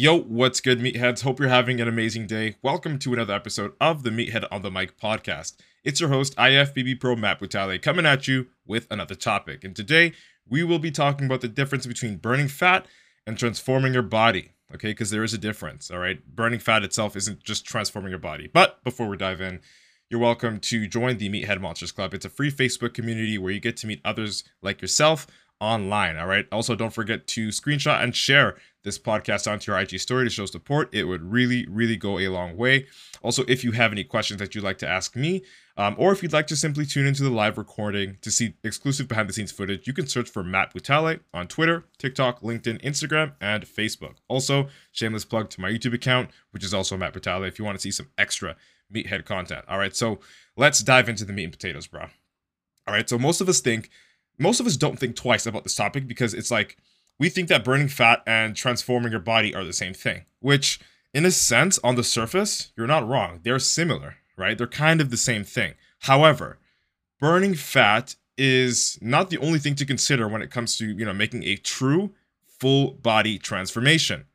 Yo, what's good, meatheads? Hope you're having an amazing day. Welcome to another episode of the Meathead on the Mic podcast. It's your host, IFBB Pro Matt Butale, coming at you with another topic. And today, we will be talking about the difference between burning fat and transforming your body. Okay, because there is a difference, all right? Burning fat itself isn't just transforming your body. But before we dive in, you're welcome to join the Meathead Monsters Club. It's a free Facebook community where you get to meet others like yourself online. All right. Also, don't forget to screenshot and share this podcast onto your IG story to show support. It would really, really go a long way. Also, if you have any questions that you'd like to ask me, um, or if you'd like to simply tune into the live recording to see exclusive behind the scenes footage, you can search for Matt Butale on Twitter, TikTok, LinkedIn, Instagram, and Facebook. Also, shameless plug to my YouTube account, which is also Matt Butale, if you want to see some extra meathead content. All right. So let's dive into the meat and potatoes, bro. All right. So most of us think most of us don't think twice about this topic because it's like we think that burning fat and transforming your body are the same thing, which in a sense on the surface, you're not wrong. They're similar, right? They're kind of the same thing. However, burning fat is not the only thing to consider when it comes to, you know, making a true full body transformation.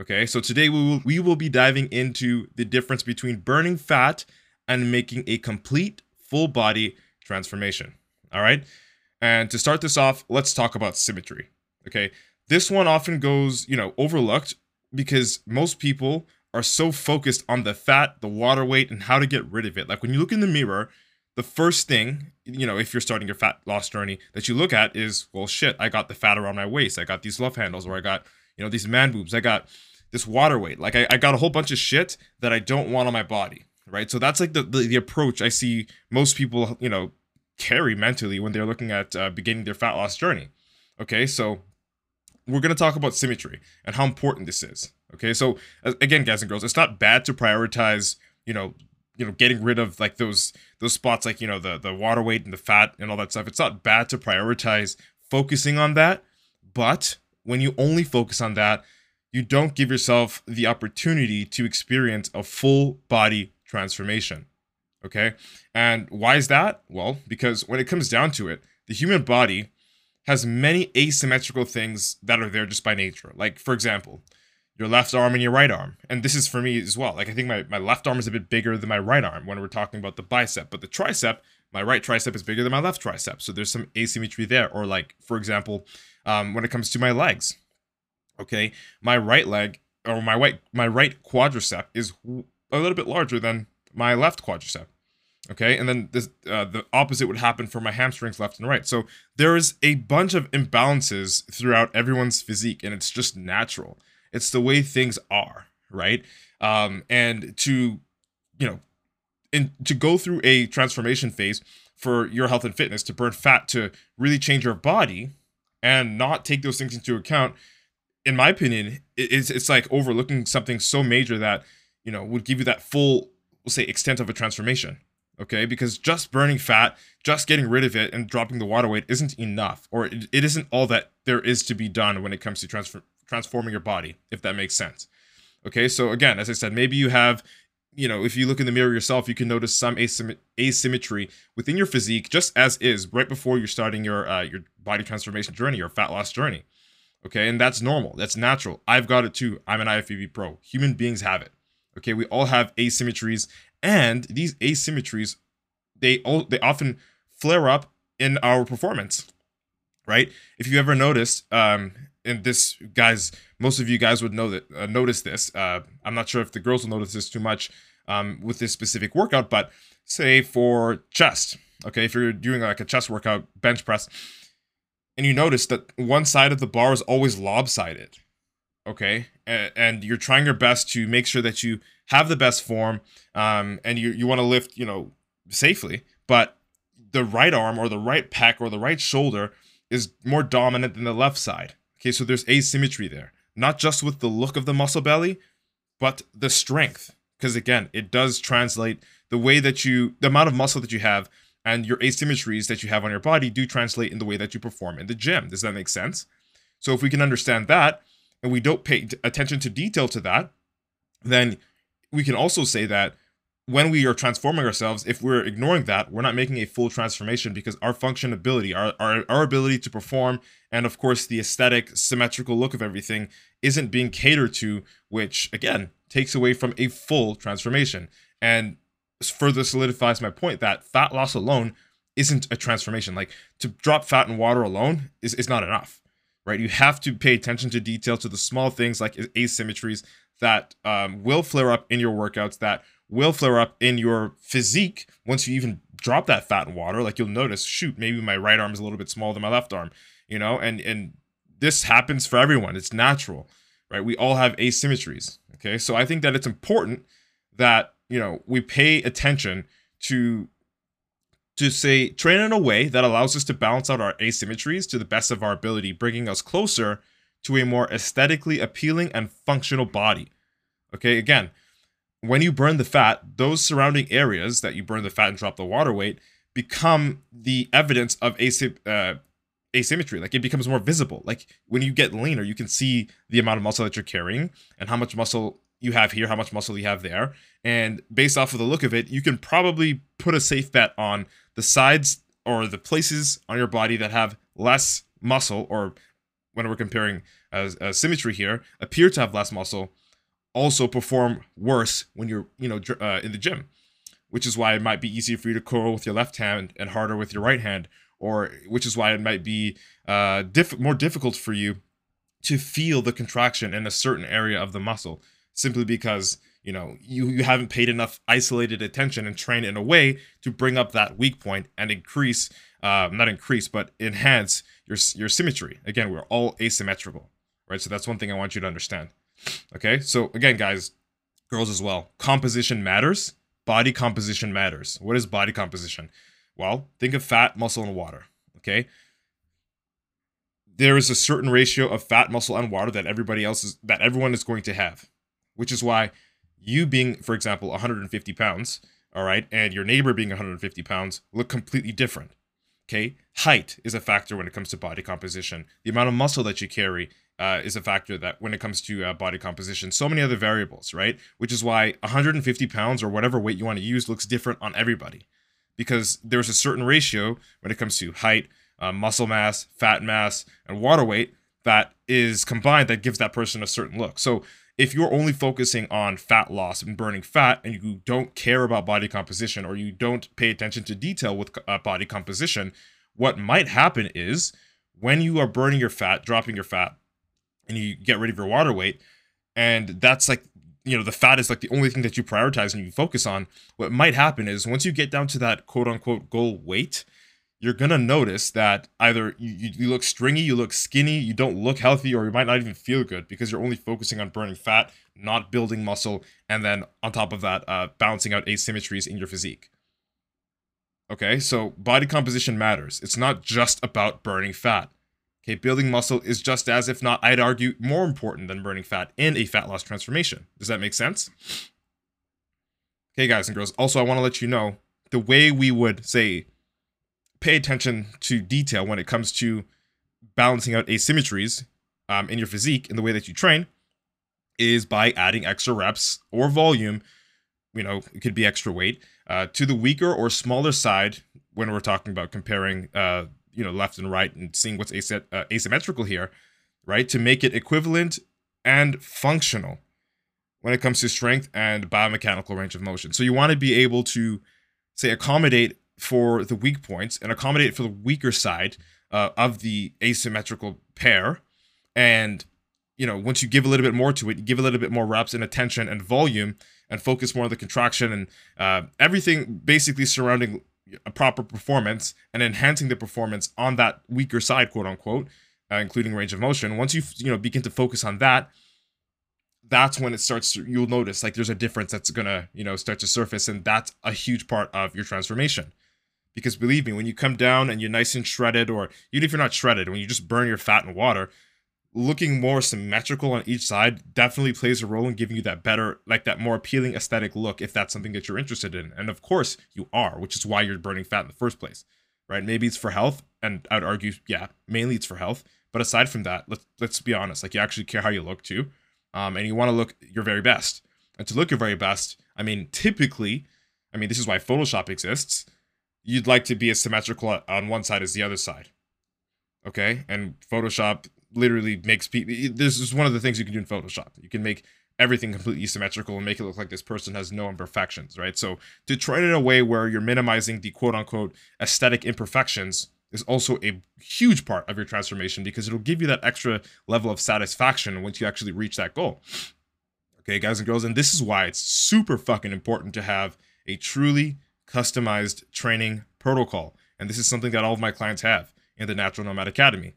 Okay? So today we will we will be diving into the difference between burning fat and making a complete full body transformation. All right? And to start this off, let's talk about symmetry. Okay. This one often goes, you know, overlooked because most people are so focused on the fat, the water weight, and how to get rid of it. Like when you look in the mirror, the first thing, you know, if you're starting your fat loss journey that you look at is, well, shit, I got the fat around my waist. I got these love handles, or I got, you know, these man boobs. I got this water weight. Like I, I got a whole bunch of shit that I don't want on my body. Right. So that's like the, the, the approach I see most people, you know, carry mentally when they're looking at uh, beginning their fat loss journey. Okay, so we're going to talk about symmetry and how important this is. Okay, so again, guys and girls, it's not bad to prioritize, you know, you know, getting rid of like those those spots like you know the the water weight and the fat and all that stuff. It's not bad to prioritize focusing on that, but when you only focus on that, you don't give yourself the opportunity to experience a full body transformation. Okay. And why is that? Well, because when it comes down to it, the human body has many asymmetrical things that are there just by nature. Like, for example, your left arm and your right arm. And this is for me as well. Like, I think my, my left arm is a bit bigger than my right arm when we're talking about the bicep, but the tricep, my right tricep is bigger than my left tricep. So there's some asymmetry there. Or, like, for example, um, when it comes to my legs, okay, my right leg or my right, my right quadricep is a little bit larger than my left quadricep. Okay, and then this, uh, the opposite would happen for my hamstrings left and right. So there is a bunch of imbalances throughout everyone's physique, and it's just natural. It's the way things are, right? Um, and to, you know, in to go through a transformation phase for your health and fitness, to burn fat, to really change your body, and not take those things into account, in my opinion, it's it's like overlooking something so major that you know would give you that full, we'll say, extent of a transformation okay? Because just burning fat, just getting rid of it and dropping the water weight isn't enough, or it, it isn't all that there is to be done when it comes to transfer, transforming your body, if that makes sense. Okay, so again, as I said, maybe you have, you know, if you look in the mirror yourself, you can notice some asym- asymmetry within your physique, just as is right before you're starting your uh, your body transformation journey, your fat loss journey. Okay, and that's normal, that's natural. I've got it too. I'm an IFBB pro. Human beings have it. Okay, we all have asymmetries, and these asymmetries they all they often flare up in our performance right if you ever noticed um and this guys most of you guys would know that uh, notice this uh i'm not sure if the girls will notice this too much um with this specific workout but say for chest okay if you're doing like a chest workout bench press and you notice that one side of the bar is always lopsided. Okay, and, you're trying your best to make sure that you have the best form, um, and you you want to lift, you know, safely, but the right arm or the right pec or the right shoulder is more dominant than the left side. Okay, so there's asymmetry there, not just with the look of the muscle belly, but the strength. Because again, it does translate the way that you, the amount of muscle that you have and your asymmetries that you have on your body do translate in the way that you perform in the gym. Does that make sense? So if we can understand that and we don't pay attention to detail to that, then we can also say that when we are transforming ourselves, if we're ignoring that, we're not making a full transformation because our functionability, our, our, our ability to perform, and of course the aesthetic, symmetrical look of everything isn't being catered to, which again takes away from a full transformation. And further solidifies my point that fat loss alone isn't a transformation. Like to drop fat in water alone is, is not enough, right? You have to pay attention to detail to the small things like asymmetries that um, will flare up in your workouts that will flare up in your physique once you even drop that fat in water. Like you'll notice, shoot, maybe my right arm is a little bit smaller than my left arm, you know, and and this happens for everyone. It's natural, right? We all have asymmetries. Okay. So I think that it's important that, you know, we pay attention to to say train in a way that allows us to balance out our asymmetries to the best of our ability, bringing us closer to a more aesthetically appealing and functional body. Okay, again, when you burn the fat, those surrounding areas that you burn the fat and drop the water weight become the evidence of asy- uh, asymmetry. Like it becomes more visible. Like when you get leaner, you can see the amount of muscle that you're carrying and how much muscle you have here, how much muscle you have there. And based off of the look of it, you can probably put a safe bet on the sides or the places on your body that have less muscle, or when we're comparing uh, uh, symmetry here, appear to have less muscle also perform worse when you're, you know, uh, in the gym, which is why it might be easier for you to curl with your left hand and harder with your right hand, or which is why it might be uh, diff- more difficult for you to feel the contraction in a certain area of the muscle, simply because you know you, you haven't paid enough isolated attention and trained in a way to bring up that weak point and increase, uh, not increase, but enhance your your symmetry. Again, we're all asymmetrical, right? So that's one thing I want you to understand. Okay, so again, guys, girls as well, composition matters. Body composition matters. What is body composition? Well, think of fat, muscle, and water. Okay, there is a certain ratio of fat, muscle, and water that everybody else is that everyone is going to have, which is why you being, for example, 150 pounds, all right, and your neighbor being 150 pounds look completely different. Okay, height is a factor when it comes to body composition. The amount of muscle that you carry uh, is a factor that when it comes to uh, body composition, so many other variables, right? Which is why 150 pounds or whatever weight you want to use looks different on everybody, because there's a certain ratio when it comes to height, uh, muscle mass, fat mass, and water weight that is combined that gives that person a certain look. So if you're only focusing on fat loss and burning fat and you don't care about body composition or you don't pay attention to detail with uh, body composition, what might happen is when you are burning your fat, dropping your fat, and you get rid of your water weight, and that's like you know the fat is like the only thing that you prioritize and you focus on what might happen is once you get down to that quote unquote goal weight you're gonna notice that either you, you look stringy, you look skinny, you don't look healthy, or you might not even feel good because you're only focusing on burning fat, not building muscle, and then on top of that, uh, balancing out asymmetries in your physique. Okay, so body composition matters. It's not just about burning fat. Okay, building muscle is just as, if not, I'd argue, more important than burning fat in a fat loss transformation. Does that make sense? Okay, guys and girls. Also, I want to let you know the way we would say pay attention to detail when it comes to balancing out asymmetries um, in your physique in the way that you train is by adding extra reps or volume. You know, it could be extra weight uh, to the weaker or smaller side when we're talking about comparing, uh, you know, left and right and seeing what's uh, asymmetrical here, right? To make it equivalent and functional when it comes to strength and biomechanical range of motion. So you want to be able to, say, accommodate for the weak points and accommodate for the weaker side uh, of the asymmetrical pair. And, you know, once you give a little bit more to it, you give a little bit more reps and attention and volume and focus more on the contraction and uh, everything basically surrounding a proper performance and enhancing the performance on that weaker side, quote unquote, uh, including range of motion. Once you you know begin to focus on that, that's when it starts to, you'll notice like there's a difference that's gonna you know start to surface, and that's a huge part of your transformation. Because believe me, when you come down and you're nice and shredded, or even if you're not shredded, when you just burn your fat in water, looking more symmetrical on each side definitely plays a role in giving you that better, like that more appealing aesthetic look if that's something that you're interested in. And of course, you are, which is why you're burning fat in the first place, right? Maybe it's for health, and I'd argue, yeah, mainly it's for health. But aside from that, let's let's be honest, like you actually care how you look too, um, and you want to look your very best. And to look your very best, I mean, typically, I mean, this is why Photoshop exists. You'd like to be as symmetrical on one side as the other side. Okay, and Photoshop literally makes people. This is one of the things you can do in Photoshop. You can make everything completely symmetrical and make it look like this person has no imperfections, right? So to train in a way where you're minimizing the quote unquote aesthetic imperfections is also a huge part of your transformation because it'll give you that extra level of satisfaction once you actually reach that goal. Okay, guys and girls, and this is why it's super fucking important to have a truly customized training protocol. And this is something that all of my clients have in the Natural Nomad Academy,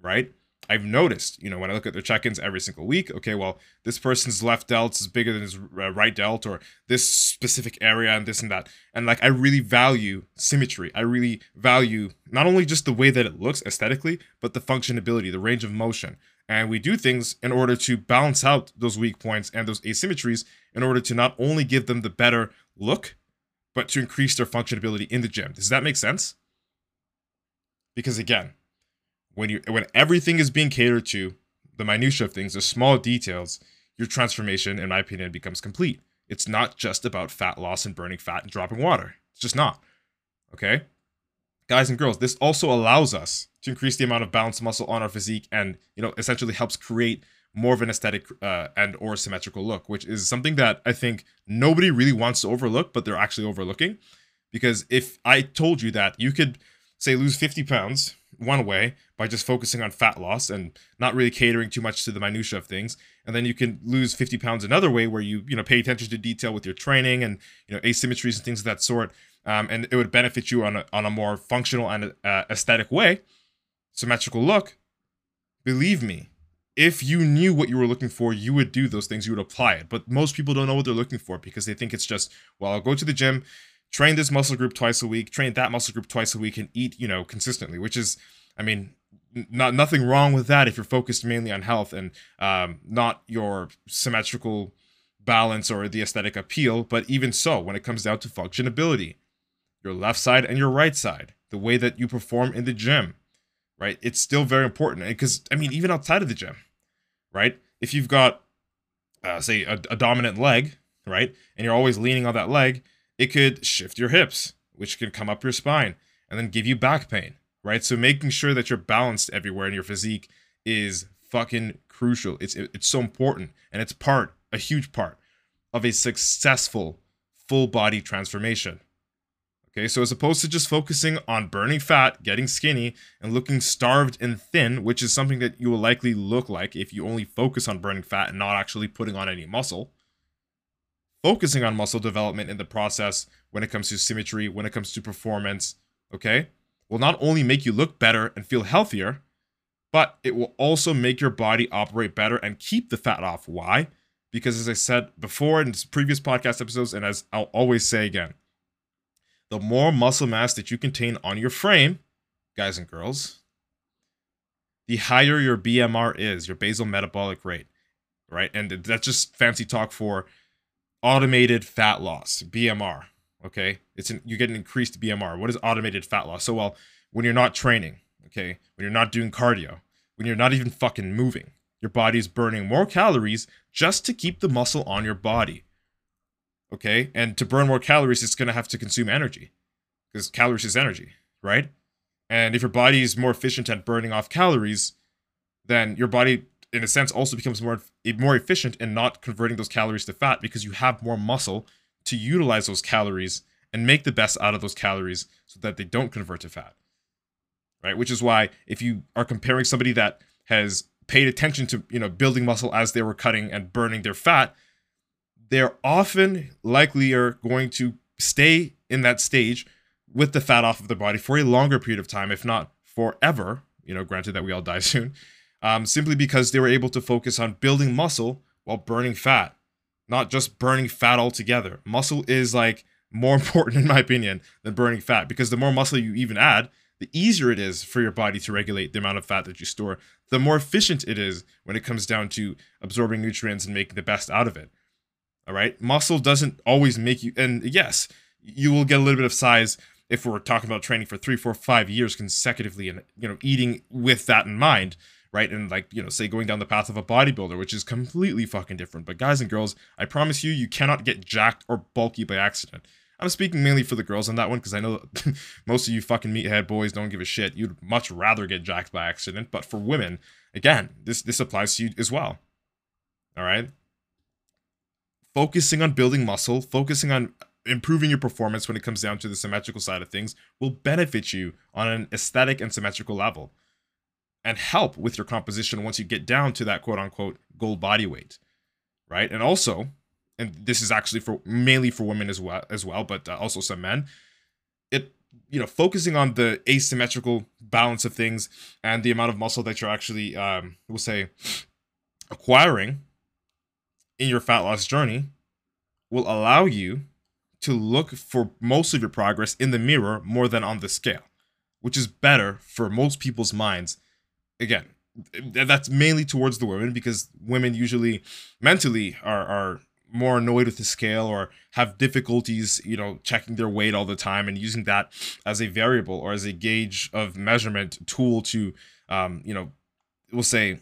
right? I've noticed, you know, when I look at their check-ins every single week, okay, well, this person's left delt is bigger than his uh, right delt, or this specific area and this and that. And like, I really value symmetry. I really value not only just the way that it looks aesthetically, but the functionability, the range of motion. And we do things in order to balance out those weak points and those asymmetries in order to not only give them the better look, but to increase their functionability in the gym. Does that make sense? Because again, when you when everything is being catered to, the minutia of things, the small details, your transformation, in my opinion, becomes complete. It's not just about fat loss and burning fat and dropping water. It's just not. Okay? Guys and girls, this also allows us to increase the amount of balanced muscle on our physique and, you know, essentially helps create more of an aesthetic uh, and or symmetrical look, which is something that I think nobody really wants to overlook, but they're actually overlooking. Because if I told you that you could say lose 50 pounds one way by just focusing on fat loss and not really catering too much to the minutia of things and then you can lose 50 pounds another way where you you know pay attention to detail with your training and you know asymmetries and things of that sort um, and it would benefit you on a, on a more functional and uh, aesthetic way symmetrical look believe me if you knew what you were looking for you would do those things you would apply it but most people don't know what they're looking for because they think it's just well i'll go to the gym train this muscle group twice a week, train that muscle group twice a week, and eat, you know, consistently, which is, I mean, not nothing wrong with that if you're focused mainly on health and um, not your symmetrical balance or the aesthetic appeal. But even so, when it comes down to functionability, your left side and your right side, the way that you perform in the gym, right? It's still very important because I mean, even outside of the gym, right? If you've got, uh, say, a, a dominant leg, right, and you're always leaning on that leg, it could shift your hips, which can come up your spine and then give you back pain, right? So making sure that you're balanced everywhere in your physique is fucking crucial. It's it's so important and it's part, a huge part of a successful full body transformation. Okay, so as opposed to just focusing on burning fat, getting skinny, and looking starved and thin, which is something that you will likely look like if you only focus on burning fat and not actually putting on any muscle, focusing on muscle development in the process when it comes to symmetry, when it comes to performance, okay, will not only make you look better and feel healthier, but it will also make your body operate better and keep the fat off. Why? Because as I said before in previous podcast episodes, and as I'll always say again, the more muscle mass that you contain on your frame, guys and girls, the higher your BMR is, your basal metabolic rate, right? And that's just fancy talk for automated fat loss, BMR. Okay, it's an, you get an increased BMR. What is automated fat loss? So, well, when you're not training, okay, when you're not doing cardio, when you're not even fucking moving, your body's burning more calories just to keep the muscle on your body. Okay, and to burn more calories, it's gonna have to consume energy because calories is energy, right? And if your body is more efficient at burning off calories, then your body in a sense also becomes more more efficient in not converting those calories to fat because you have more muscle to utilize those calories and make the best out of those calories so that they don't convert to fat right which is why if you are comparing somebody that has paid attention to you know building muscle as they were cutting and burning their fat they're often likely are going to stay in that stage with the fat off of the body for a longer period of time, if not forever. You know, granted that we all die soon, um, simply because they were able to focus on building muscle while burning fat, not just burning fat altogether. Muscle is like more important, in my opinion, than burning fat because the more muscle you even add, the easier it is for your body to regulate the amount of fat that you store, the more efficient it is when it comes down to absorbing nutrients and making the best out of it. All right. Muscle doesn't always make you, and yes, you will get a little bit of size if we're talking about training for three, four, five years consecutively and, you know, eating with that in mind. Right. And like, you know, say going down the path of a bodybuilder, which is completely fucking different. But guys and girls, I promise you, you cannot get jacked or bulky by accident. I'm speaking mainly for the girls on that one because I know most of you fucking meathead boys don't give a shit. You'd much rather get jacked by accident. But for women, again, this this applies to you as well. All right focusing on building muscle, focusing on improving your performance when it comes down to the symmetrical side of things will benefit you on an aesthetic and symmetrical level and help with your composition once you get down to that quote unquote goal body weight. Right? And also, and this is actually for mainly for women as well as well, but uh, also some men, it you know, focusing on the asymmetrical balance of things and the amount of muscle that you're actually um we'll say acquiring in your fat loss journey will allow you to look for most of your progress in the mirror more than on the scale, which is better for most people's minds. Again, that's mainly towards the women because women usually mentally are, are more annoyed with the scale or have difficulties, you know, checking their weight all the time and using that as a variable or as a gauge of measurement tool to, um, you know, we'll say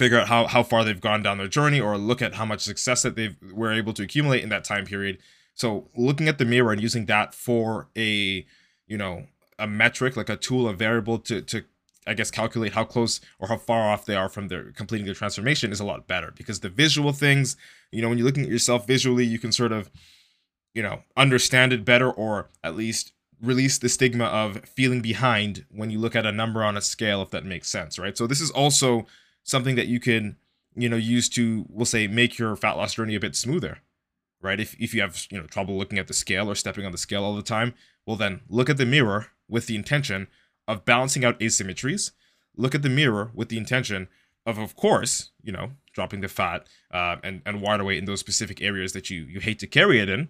figure out how, how far they've gone down their journey or look at how much success that they've were able to accumulate in that time period. So looking at the mirror and using that for a, you know, a metric, like a tool, a variable to, to I guess calculate how close or how far off they are from their completing their transformation is a lot better because the visual things, you know, when you're looking at yourself visually, you can sort of, you know, understand it better or at least release the stigma of feeling behind when you look at a number on a scale, if that makes sense, right? So this is also something that you can you know use to we'll say make your fat loss journey a bit smoother right? If, if you have you know trouble looking at the scale or stepping on the scale all the time well then look at the mirror with the intention of balancing out asymmetries. Look at the mirror with the intention of of course you know dropping the fat uh, and and water weight in those specific areas that you you hate to carry it in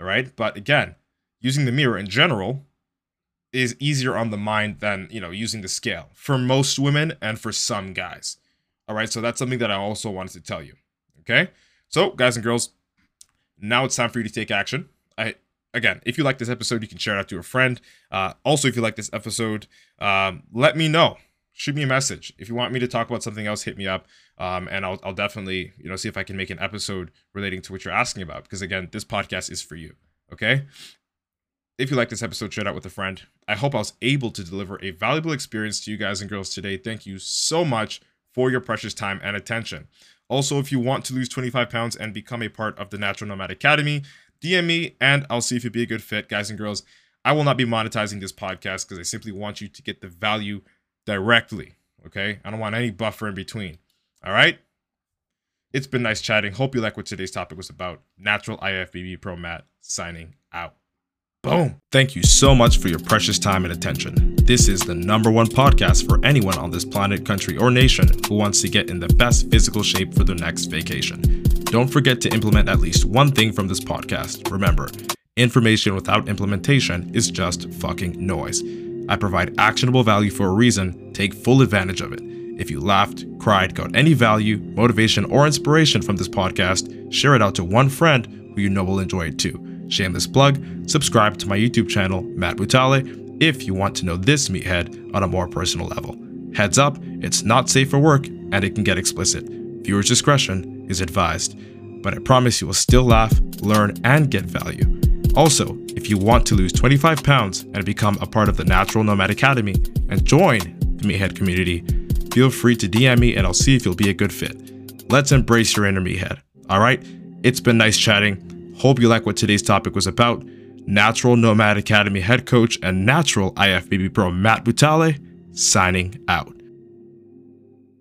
all right? But again using the mirror in general is easier on the mind than you know using the scale for most women and for some guys. All right so that's something that i also wanted to tell you okay? So guys and girls now it's time for you to take action. I again if you like this episode you can share it out to a friend. Uh, also if you like this episode um, let me know. Shoot me a message. If you want me to talk about something else hit me up. Um, and I'll, I'll definitely you know see if i can make an episode relating to what you're asking about. Because again this podcast is for you okay if you like this episode, share it out with a friend. I hope I was able to deliver a valuable experience to you guys and girls today. Thank you so much for your precious time and attention. Also, if you want to lose 25 pounds and become a part of the Natural Nomad Academy, DM me and I'll see if you'd be a good fit, guys and girls. I will not be monetizing this podcast because I simply want you to get the value directly. Okay. I don't want any buffer in between. All right. It's been nice chatting. Hope you like what today's topic was about. Natural IFBB Pro Matt signing out. Boom. Thank you so much for your precious time and attention. This is the number one podcast for anyone on this planet, country, or nation who wants to get in the best physical shape for their next vacation. Don't forget to implement at least one thing from this podcast. Remember, information without implementation is just fucking noise. I provide actionable value for a reason. Take full advantage of it. If you laughed, cried, got any value, motivation, or inspiration from this podcast, share it out to one friend who you know will enjoy it too. Shameless plug, subscribe to my YouTube channel, Matt Butale, if you want to know this meathead on a more personal level. Heads up, it's not safe for work and it can get explicit. Viewer's discretion is advised, but I promise you will still laugh, learn, and get value. Also, if you want to lose 25 pounds and become a part of the Natural Nomad Academy and join the Meathead community, feel free to DM me and I'll see if you'll be a good fit. Let's embrace your inner meathead. All right? It's been nice chatting. Hope you like what today's topic was about. Natural Nomad Academy head coach and natural IFBB pro Matt Butale signing out.